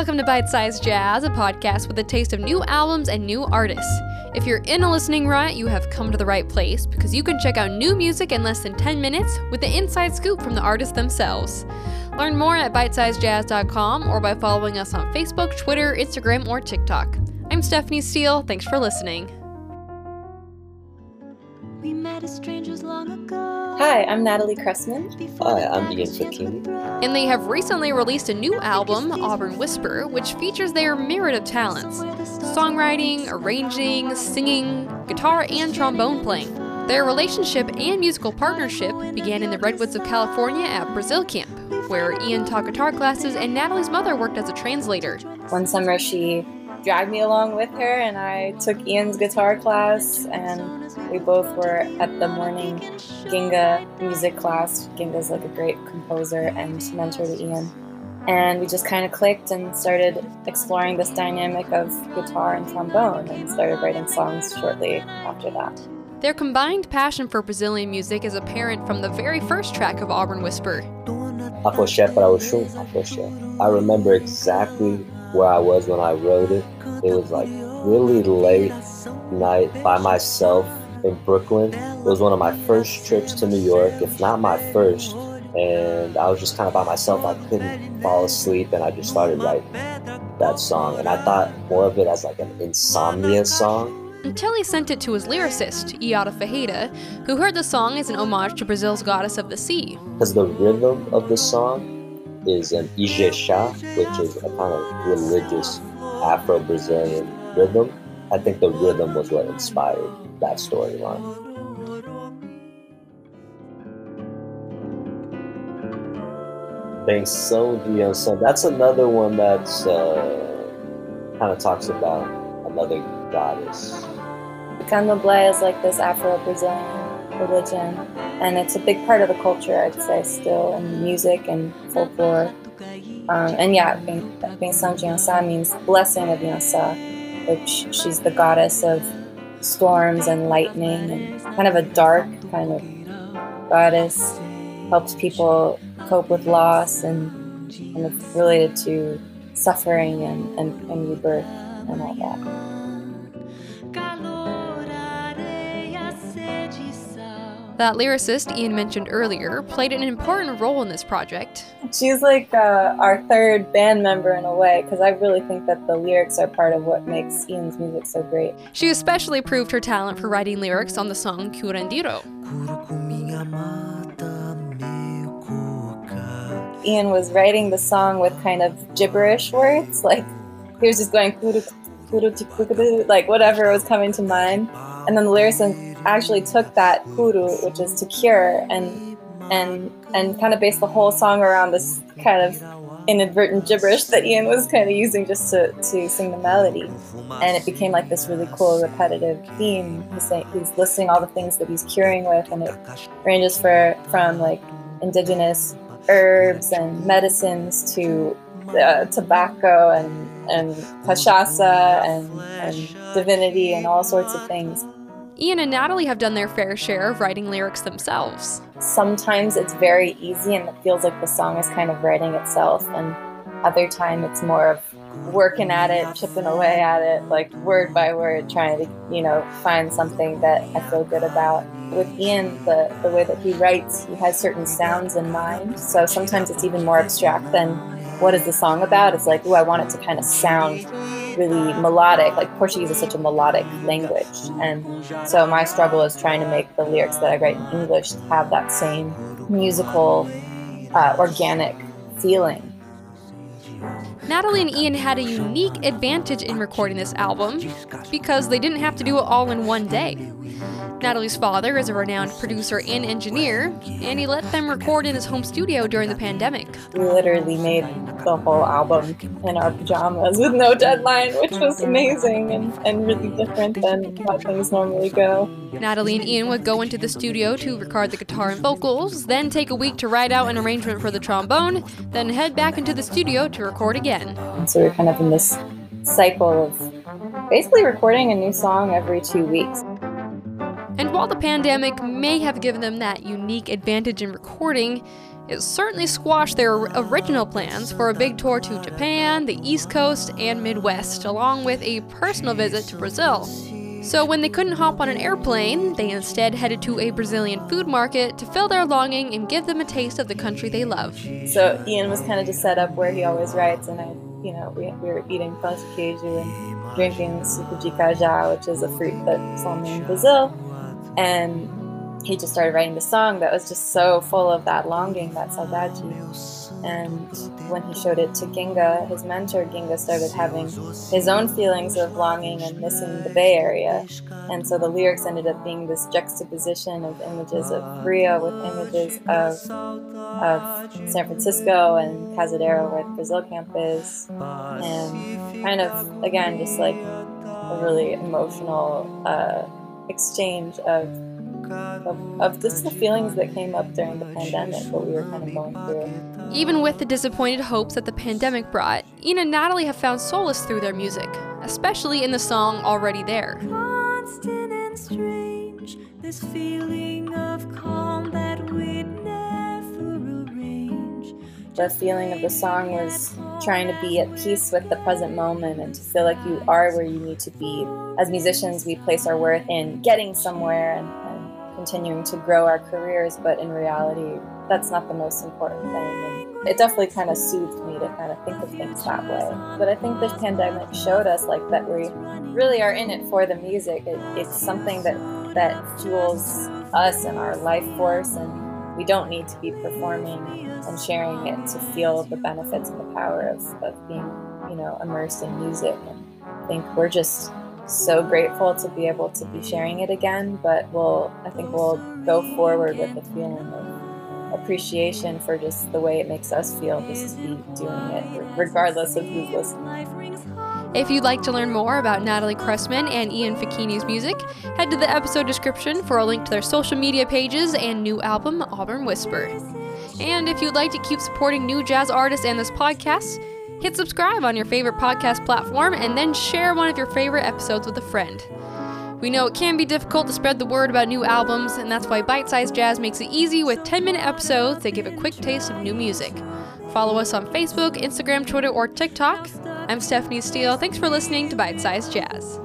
Welcome to Bite Size Jazz, a podcast with a taste of new albums and new artists. If you're in a listening rut, you have come to the right place because you can check out new music in less than 10 minutes with the inside scoop from the artists themselves. Learn more at bitesizejazz.com or by following us on Facebook, Twitter, Instagram, or TikTok. I'm Stephanie Steele. Thanks for listening. We met as strangers long ago. Hi, I'm Natalie Cressman. Hi, I'm Ian Faquini. And they have recently released a new album, Auburn Whisper, which features their myriad of talents songwriting, arranging, singing, guitar, and trombone playing. Their relationship and musical partnership began in the Redwoods of California at Brazil Camp, where Ian taught guitar classes and Natalie's mother worked as a translator. One summer, she dragged me along with her, and I took Ian's guitar class, and we both were at the morning Ginga music class. Ginga's like a great composer and mentor to Ian. And we just kind of clicked and started exploring this dynamic of guitar and trombone and started writing songs shortly after that. Their combined passion for Brazilian music is apparent from the very first track of Auburn Whisper. Afoxé para Oxum, Afoxé. I remember exactly where I was when I wrote it. It was like really late night by myself in Brooklyn. It was one of my first trips to New York, if not my first. And I was just kind of by myself. I couldn't fall asleep, and I just started writing that song. And I thought more of it as like an insomnia song. Until he sent it to his lyricist, Iara Ferreira, who heard the song as an homage to Brazil's goddess of the sea. Because the rhythm of the song is an Ijexá, which is a kind of religious Afro-Brazilian rhythm. I think the rhythm was what inspired that storyline. Benção de Iansã. That's another one that's uh, kind of talks about another goddess. Candomblé is like this Afro-Brazilian religion, and it's a big part of the culture, I'd say, still in music and folklore. Um, and yeah, de Iansã means blessing of Yansa, which she's the goddess of storms and lightning, and kind of a dark kind of goddess. Helps people cope with loss and kind of related to suffering and, and, and rebirth and all that. That lyricist Ian mentioned earlier played an important role in this project. She's like uh, our third band member in a way, because I really think that the lyrics are part of what makes Ian's music so great. She especially proved her talent for writing lyrics on the song Curandeiro. Ian was writing the song with kind of gibberish words, like he was just going like whatever was coming to mind. And then the lyricist actually took that kuru, which is to cure, and and and kind of based the whole song around this kind of inadvertent gibberish that Ian was kind of using just to, to sing the melody. And it became like this really cool repetitive theme. He's, saying, he's listing all the things that he's curing with, and it ranges for from like indigenous herbs and medicines to uh, tobacco and, and cachaça and, and divinity and all sorts of things. Ian and Natalie have done their fair share of writing lyrics themselves. Sometimes it's very easy and it feels like the song is kind of writing itself, and other time it's more of working at it, chipping away at it, like word by word, trying to, you know, find something that I feel good about. With Ian, the, the way that he writes, he has certain sounds in mind. So sometimes it's even more abstract than what is the song about? It's like, oh, I want it to kind of sound really melodic. Like Portuguese is such a melodic language. And so my struggle is trying to make the lyrics that I write in English have that same musical, uh, organic feeling. Natalie and Ian had a unique advantage in recording this album because they didn't have to do it all in one day. Natalie's father is a renowned producer and engineer, and he let them record in his home studio during the pandemic. We literally made the whole album in our pajamas with no deadline, which was amazing and, and really different than how things normally go. Natalie and Ian would go into the studio to record the guitar and vocals, then take a week to write out an arrangement for the trombone, then head back into the studio to record again. And so we're kind of in this cycle of basically recording a new song every two weeks. And while the pandemic may have given them that unique advantage in recording, It certainly squashed their original plans for a big tour to Japan, the East Coast, and Midwest, along with a personal visit to Brazil. So, when they couldn't hop on an airplane, they instead headed to a Brazilian food market to fill their longing and give them a taste of the country they love. So Ian was kind of just set up where he always writes, and I, you know, we, we were eating pão queijo and drinking suco de cajá, which is a fruit that's only in Brazil, and he just started writing the song that was just so full of that longing, that saudade. And when he showed it to Ginga, his mentor, Ginga started having his own feelings of longing and missing the Bay Area. And so the lyrics ended up being this juxtaposition of images of Rio with images of, of San Francisco and Cazadero, where the Brazil camp is. And kind of, again, just like a really emotional uh, exchange of of, of just the feelings that came up during the pandemic, what we were kind of going through. Even with the disappointed hopes that the pandemic brought, Ian and Natalie have found solace through their music, especially in the song Already There. Constant and strange, this feeling of calm that we'd never arrange. The feeling of the song was trying to be at peace with the present moment and to feel like you are where you need to be. As musicians, we place our worth in getting somewhere and, and continuing to grow our careers, but in reality, that's not the most important thing. And it definitely kind of soothed me to kind of think of things that way. But I think this pandemic showed us like that we really are in it for the music. It, it's something that that fuels us and our life force, and we don't need to be performing and sharing it to feel the benefits and the power of, of being, you know, immersed in music. And I think we're just so grateful to be able to be sharing it again. But we'll, I think we'll go forward with the feeling of appreciation for just the way it makes us feel just to be doing it, regardless of who's listening. If you'd like to learn more about Natalie Cressman and Ian Faquini's music, head to the episode description for a link to their social media pages and new album, Auburn Whisper. And if you'd like to keep supporting new jazz artists and this podcast, hit subscribe on your favorite podcast platform and then share one of your favorite episodes with a friend. We know it can be difficult to spread the word about new albums, and that's why Bite Size Jazz makes it easy with 10 minute episodes that give a quick taste of new music. Follow us on Facebook, Instagram, Twitter, or TikTok. I'm Stephanie Steele. Thanks for listening to Bite Size Jazz.